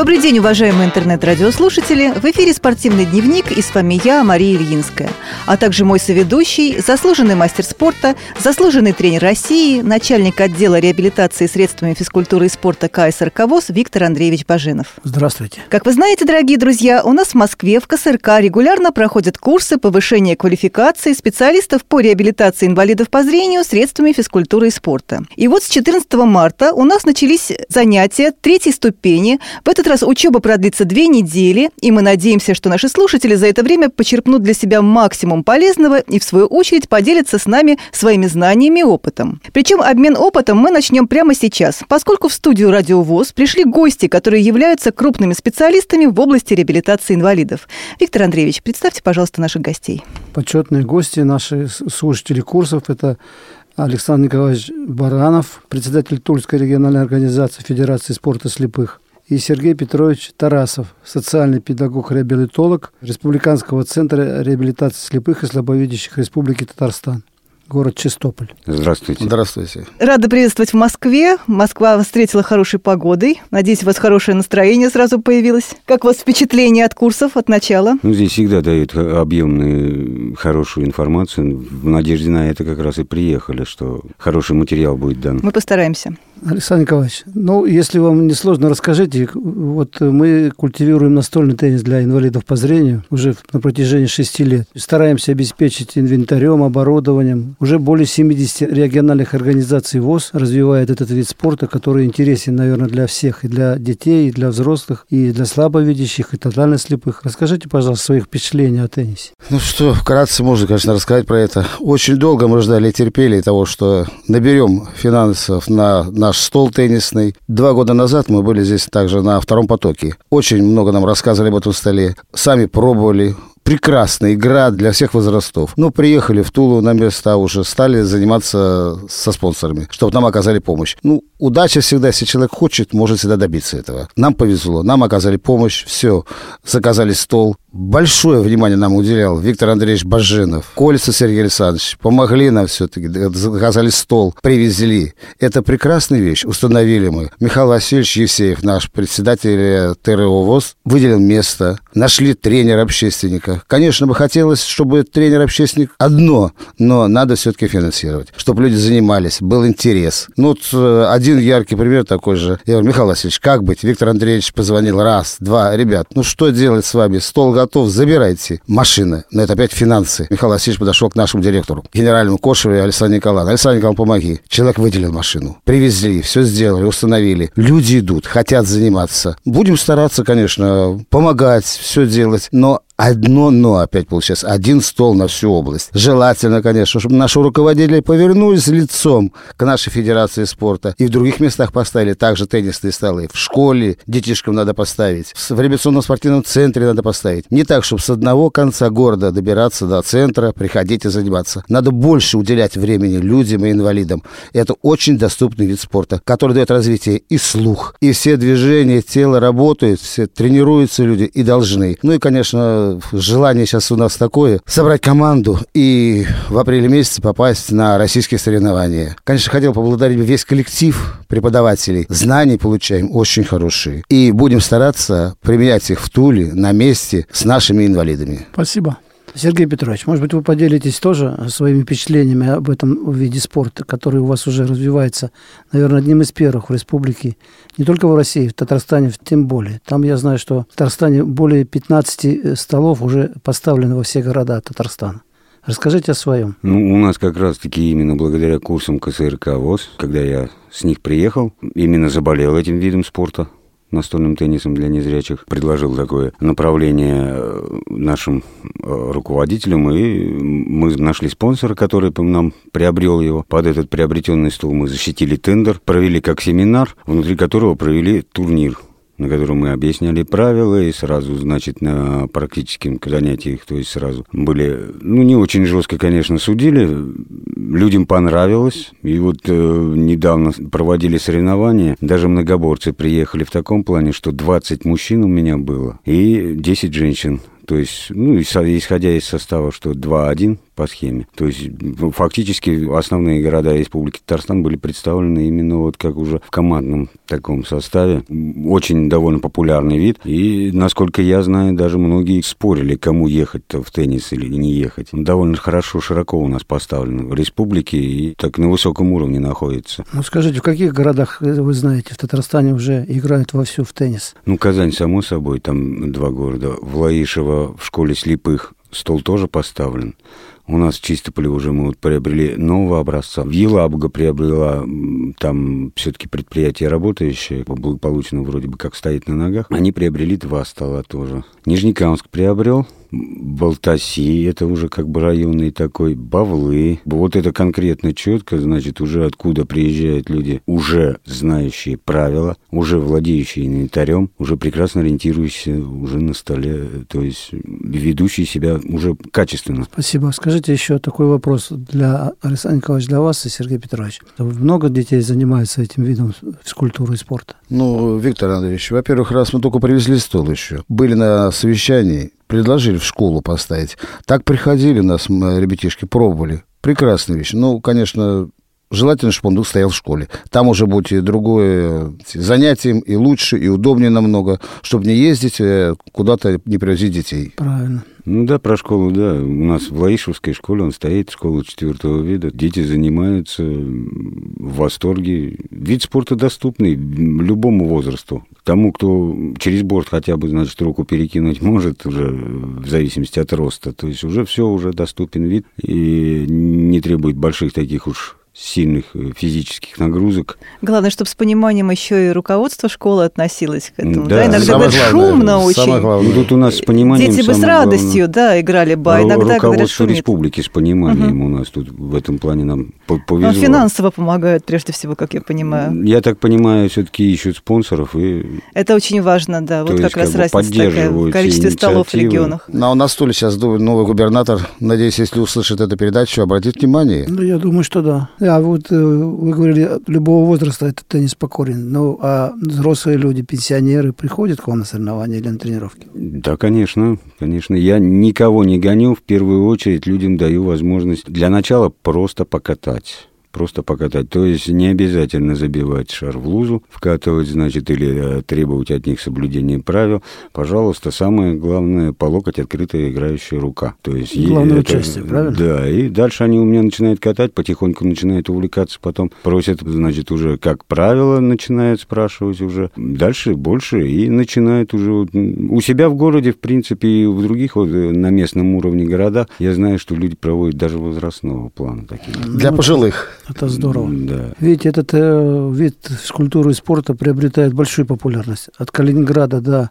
Добрый день, уважаемые интернет-радиослушатели. В эфире «Спортивный дневник» и с вами я, Мария Ильинская. А также мой соведущий, заслуженный мастер спорта, заслуженный тренер России, начальник отдела реабилитации средствами физкультуры и спорта КСРК ВОЗ Виктор Андреевич Баженов. Здравствуйте. Как вы знаете, дорогие друзья, у нас в Москве в КСРК регулярно проходят курсы повышения квалификации специалистов по реабилитации инвалидов по зрению средствами физкультуры и спорта. И вот с 14 марта у нас начались занятия третьей ступени. В этот раз учеба продлится две недели, и мы надеемся, что наши слушатели за это время почерпнут для себя максимум полезного и, в свою очередь, поделятся с нами своими знаниями и опытом. Причем обмен опытом мы начнем прямо сейчас, поскольку в студию «Радио ВОЗ» пришли гости, которые являются крупными специалистами в области реабилитации инвалидов. Виктор Андреевич, представьте, пожалуйста, наших гостей. Почетные гости, наши слушатели курсов – это Александр Николаевич Баранов, председатель Тульской региональной организации Федерации спорта слепых, и Сергей Петрович Тарасов, социальный педагог-реабилитолог Республиканского центра реабилитации слепых и слабовидящих Республики Татарстан город Чистополь. Здравствуйте. Здравствуйте. Рада приветствовать в Москве. Москва встретила хорошей погодой. Надеюсь, у вас хорошее настроение сразу появилось. Как у вас впечатление от курсов, от начала? Ну, здесь всегда дают объемную, хорошую информацию. В надежде на это как раз и приехали, что хороший материал будет дан. Мы постараемся. Александр Николаевич, ну, если вам не сложно, расскажите. Вот мы культивируем настольный теннис для инвалидов по зрению уже на протяжении шести лет. Стараемся обеспечить инвентарем, оборудованием. Уже более 70 региональных организаций ВОЗ развивает этот вид спорта, который интересен, наверное, для всех, и для детей, и для взрослых, и для слабовидящих, и тотально слепых. Расскажите, пожалуйста, своих впечатлений о теннисе. Ну что, вкратце можно, конечно, рассказать про это. Очень долго мы ждали и терпели того, что наберем финансов на, на наш стол теннисный. Два года назад мы были здесь также на втором потоке. Очень много нам рассказывали об этом столе. Сами пробовали, прекрасная игра для всех возрастов. Ну, приехали в Тулу на места уже, стали заниматься со спонсорами, чтобы нам оказали помощь. Ну, удача всегда, если человек хочет, может всегда добиться этого. Нам повезло, нам оказали помощь, все, заказали стол. Большое внимание нам уделял Виктор Андреевич Баженов, Кольца Сергей Александрович. Помогли нам все-таки, заказали стол, привезли. Это прекрасная вещь, установили мы. Михаил Васильевич Евсеев, наш председатель ТРО ВОЗ, выделил место, нашли тренера-общественника, Конечно бы хотелось, чтобы тренер-общественник одно, но надо все-таки финансировать, чтобы люди занимались, был интерес. Ну, вот э, один яркий пример такой же. Я говорю, Михаил Васильевич, как быть? Виктор Андреевич позвонил раз, два, ребят, ну что делать с вами? Стол готов, забирайте. Машина, но это опять финансы. Михаил Васильевич подошел к нашему директору, генеральному Кошеву Александру Николаевну. Александр Николаевич, помоги. Человек выделил машину. Привезли, все сделали, установили. Люди идут, хотят заниматься. Будем стараться, конечно, помогать, все делать, но одно но опять получается, один стол на всю область. Желательно, конечно, чтобы наши руководители повернулись лицом к нашей федерации спорта и в других местах поставили также теннисные столы. В школе детишкам надо поставить, в реабилитационном спортивном центре надо поставить. Не так, чтобы с одного конца города добираться до центра, приходить и заниматься. Надо больше уделять времени людям и инвалидам. Это очень доступный вид спорта, который дает развитие и слух, и все движения тела работают, все тренируются люди и должны. Ну и, конечно, желание сейчас у нас такое собрать команду и в апреле месяце попасть на российские соревнования. Конечно, хотел поблагодарить весь коллектив преподавателей. Знаний получаем очень хорошие. И будем стараться применять их в Туле, на месте, с нашими инвалидами. Спасибо. Сергей Петрович, может быть, вы поделитесь тоже своими впечатлениями об этом виде спорта, который у вас уже развивается, наверное, одним из первых в республике, не только в России, в Татарстане тем более. Там я знаю, что в Татарстане более 15 э, столов уже поставлены во все города Татарстана. Расскажите о своем. Ну, у нас как раз-таки именно благодаря курсам КСРК ВОЗ, когда я с них приехал, именно заболел этим видом спорта настольным теннисом для незрячих, предложил такое направление э, нашим э, руководителям, и мы нашли спонсора, который нам приобрел его. Под этот приобретенный стол мы защитили тендер, провели как семинар, внутри которого провели турнир на котором мы объясняли правила, и сразу, значит, на практических занятиях, то есть сразу были, ну, не очень жестко, конечно, судили, людям понравилось, и вот э, недавно проводили соревнования, даже многоборцы приехали в таком плане, что 20 мужчин у меня было, и 10 женщин, то есть, ну, исходя из состава, что 2-1 по схеме. То есть ну, фактически основные города Республики Татарстан были представлены именно вот как уже в командном таком составе. Очень довольно популярный вид. И, насколько я знаю, даже многие спорили, кому ехать-то в теннис или не ехать. Довольно хорошо, широко у нас поставлен в республике и так на высоком уровне находится. Ну, скажите, в каких городах, э, вы знаете, в Татарстане уже играют вовсю в теннис? Ну, Казань, само собой, там два города. В Лаишево в школе слепых стол тоже поставлен. У нас в Чистополе уже мы вот приобрели нового образца. В Елабуга приобрела там все-таки предприятие работающее, благополучно вроде бы как стоит на ногах. Они приобрели два стола тоже. Нижнекамск приобрел, Балтаси, это уже как бы районный такой, Бавлы. Вот это конкретно четко, значит, уже откуда приезжают люди, уже знающие правила, уже владеющие инвентарем, уже прекрасно ориентирующиеся уже на столе, то есть ведущие себя уже качественно. Спасибо. Скажите еще такой вопрос для Александра Николаевича, для вас и Сергея Петровича. Много детей занимаются этим видом физкультуры и спорта? Ну, Виктор Андреевич, во-первых, раз мы только привезли стол еще, были на совещании, предложили в школу поставить. Так приходили нас ребятишки, пробовали. Прекрасная вещь. Ну, конечно, желательно, чтобы он стоял в школе. Там уже будет и другое занятие, и лучше, и удобнее намного, чтобы не ездить э, куда-то, не привозить детей. Правильно. Ну да, про школу, да. У нас в Лаишевской школе он стоит, школа четвертого вида. Дети занимаются в восторге. Вид спорта доступный любому возрасту. Тому, кто через борт хотя бы, значит, руку перекинуть может уже в зависимости от роста. То есть уже все, уже доступен вид и не требует больших таких уж сильных э, физических нагрузок. Главное, чтобы с пониманием еще и руководство школы относилось к этому. Да, да иногда самое говорят, главное, шумно самое очень. главное. Ну, тут у нас с пониманием... Дети бы с самое радостью, да, играли бы, а иногда говорят, Руководство шумит. республики с пониманием у нас тут в этом плане нам по- Ну, повезло. финансово помогают, прежде всего, как я понимаю. Я так понимаю, все-таки ищут спонсоров и Это очень важно, да. То Вот есть как раз как бы разница такая в количестве столов в регионах. На, на стуле сейчас новый губернатор. Надеюсь, если услышит эту передачу, обратит внимание. Ну, я думаю, что да. А вот э, вы говорили, любого возраста этот теннис покорен. Ну, а взрослые люди, пенсионеры приходят к вам на соревнования или на тренировки? Да, конечно, конечно. Я никого не гоню, в первую очередь людям даю возможность для начала просто покатать. Просто покатать. То есть не обязательно забивать шар в лузу, вкатывать, значит, или э, требовать от них соблюдения правил. Пожалуйста, самое главное, по локоть открытая играющая рука. То есть Главное это- участие, правильно? Да, и дальше они у меня начинают катать, потихоньку начинают увлекаться, потом просят, значит, уже как правило начинают спрашивать уже. Дальше больше и начинают уже вот, у себя в городе, в принципе, и в других вот э, на местном уровне города. Я знаю, что люди проводят даже возрастного плана такие. Для пожилых. Это здорово. Да. Видите, этот э, вид физкультуры и спорта приобретает большую популярность. От Калининграда до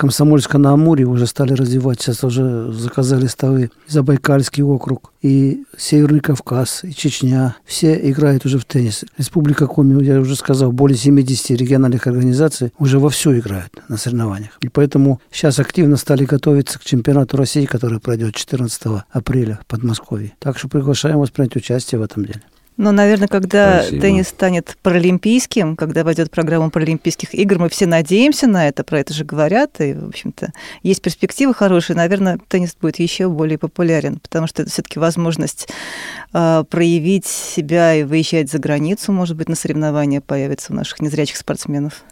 Комсомольска на Амуре уже стали развивать. Сейчас уже заказали столы. Забайкальский округ, и Северный Кавказ, и Чечня. Все играют уже в теннис. Республика Коми, я уже сказал, более 70 региональных организаций уже вовсю играют на соревнованиях. И поэтому сейчас активно стали готовиться к чемпионату России, который пройдет 14 апреля в Подмосковье. Так что приглашаем вас принять участие в этом деле. Но, наверное, когда Спасибо. теннис станет паралимпийским, когда войдет программа Паралимпийских игр, мы все надеемся на это, про это же говорят, и, в общем-то, есть перспективы хорошие. Наверное, теннис будет еще более популярен, потому что это все-таки возможность э, проявить себя и выезжать за границу, может быть, на соревнования появится у наших незрячих спортсменов.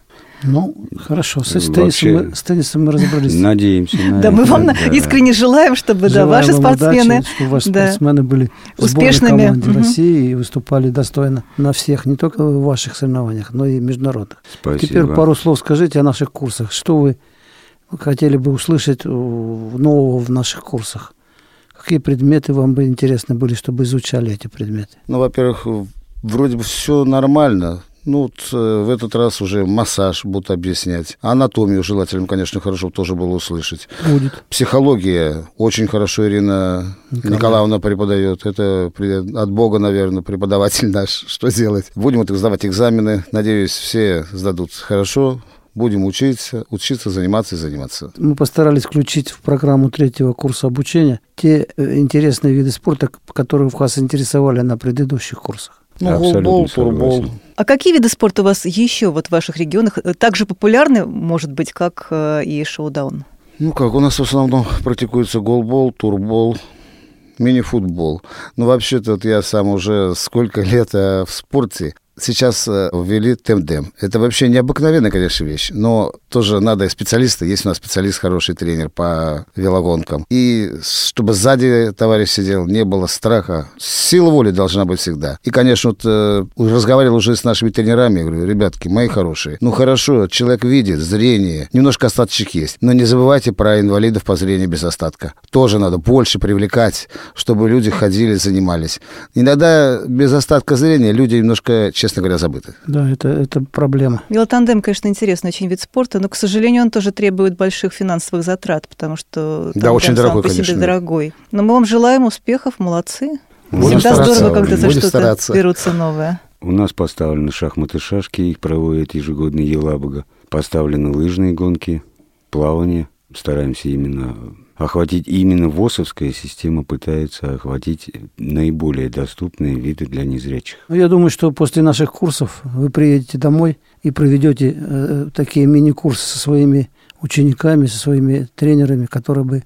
Ну, хорошо. С, Вообще- теннисом, мы, с теннисом мы разобрались. Надеемся на Да, мы это, вам да. искренне желаем, чтобы да, Желаем ваши вам спортсмены удачи, чтобы ваши да, спортсмены были успешными. команде Мгм. России и выступали достойно на всех, не только в ваших соревнованиях, но и международных. Спасибо. Теперь пару слов скажите о наших курсах. Что вы хотели бы услышать нового в наших курсах? Какие предметы вам бы интересны были, чтобы изучали эти предметы? Ну, во-первых, вроде бы все нормально. Ну, вот, э, в этот раз уже массаж будут объяснять. Анатомию желательно, конечно, хорошо тоже было услышать. Будет. Психология очень хорошо Ирина Николаевна. Николаевна преподает. Это от Бога, наверное, преподаватель наш. Что делать? Будем вот сдавать экзамены. Надеюсь, все сдадут хорошо. Будем учиться, учиться, заниматься и заниматься. Мы постарались включить в программу третьего курса обучения те э, интересные виды спорта, которые вас интересовали на предыдущих курсах. Ну, Абсолютно голбол, турбол. А какие виды спорта у вас еще вот в ваших регионах э, так же популярны, может быть, как э, и шоу-даун? Ну как, у нас в основном практикуется голбол, турбол, мини-футбол. Ну, вообще-то вот я сам уже сколько лет э, в спорте, сейчас э, ввели темдем. Это вообще необыкновенная, конечно, вещь, но тоже надо специалисты. Есть у нас специалист, хороший тренер по велогонкам. И чтобы сзади товарищ сидел, не было страха. Сила воли должна быть всегда. И, конечно, вот э, разговаривал уже с нашими тренерами, говорю, ребятки, мои хорошие, ну хорошо, человек видит, зрение, немножко остаточек есть, но не забывайте про инвалидов по зрению без остатка. Тоже надо больше привлекать, чтобы люди ходили, занимались. Иногда без остатка зрения люди немножко, честно честно говоря, забыты. Да, это, это проблема. Велотандем, конечно, интересный очень вид спорта, но, к сожалению, он тоже требует больших финансовых затрат, потому что да, очень дорогой, по себе конечно. дорогой. Но мы вам желаем успехов, молодцы. Будем Всегда стараться, здорово, когда за что-то стараться. берутся новое. У нас поставлены шахматы шашки, их проводят ежегодно Елабуга. Поставлены лыжные гонки, плавание. Стараемся именно охватить именно ВОСовская система пытается охватить наиболее доступные виды для незрячих. Ну, я думаю, что после наших курсов вы приедете домой и проведете э, такие мини-курсы со своими учениками, со своими тренерами, которые бы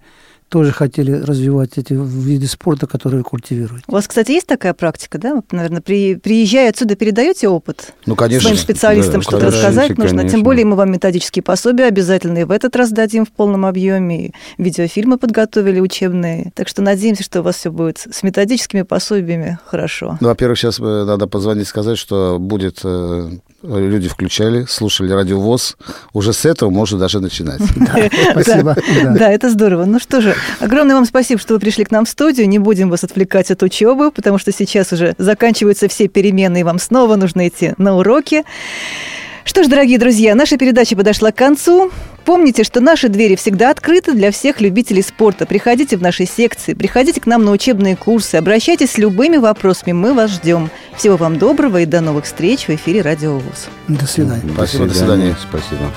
тоже хотели развивать эти виды спорта, которые культивируют. У вас, кстати, есть такая практика, да? Вы, наверное, при, приезжая отсюда, передаете опыт Ну, конечно. своим специалистам, Да, что-то конечно, рассказать нужно. конечно. Тем более мы вам методические пособия обязательно и в этот раз дадим в полном объеме. И видеофильмы подготовили учебные. Так что надеемся, что у вас все будет с методическими пособиями хорошо. Ну, во-первых, сейчас э, надо позвонить сказать, что будет э, люди включали, слушали радиовоз. Уже с этого можно даже начинать. Спасибо. Да, это здорово. Ну что же, огромное вам спасибо, что вы пришли к нам в студию. Не будем вас отвлекать от учебы, потому что сейчас уже заканчиваются все перемены, и вам снова нужно идти на уроки. Что ж, дорогие друзья, наша передача подошла к концу. Помните, что наши двери всегда открыты для всех любителей спорта. Приходите в наши секции, приходите к нам на учебные курсы, обращайтесь с любыми вопросами, мы вас ждем. Всего вам доброго и до новых встреч в эфире Радио ВУЗ. До свидания. Спасибо, до свидания. Спасибо.